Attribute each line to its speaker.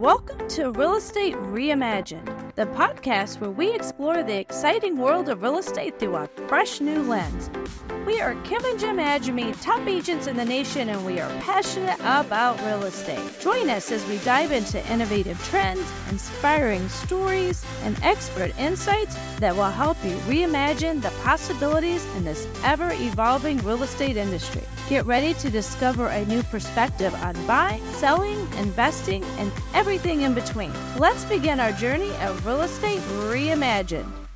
Speaker 1: Welcome to Real Estate Reimagined, the podcast where we explore the exciting world of real estate through a fresh new lens. We are Kim and Jim Agemy, top agents in the nation, and we are passionate about real estate. Join us as we dive into innovative trends, inspiring stories, and expert insights that will help you reimagine the possibilities in this ever evolving real estate industry. Get ready to discover a new perspective on buying, selling, investing, and everything in between. Let's begin our journey of real estate reimagined.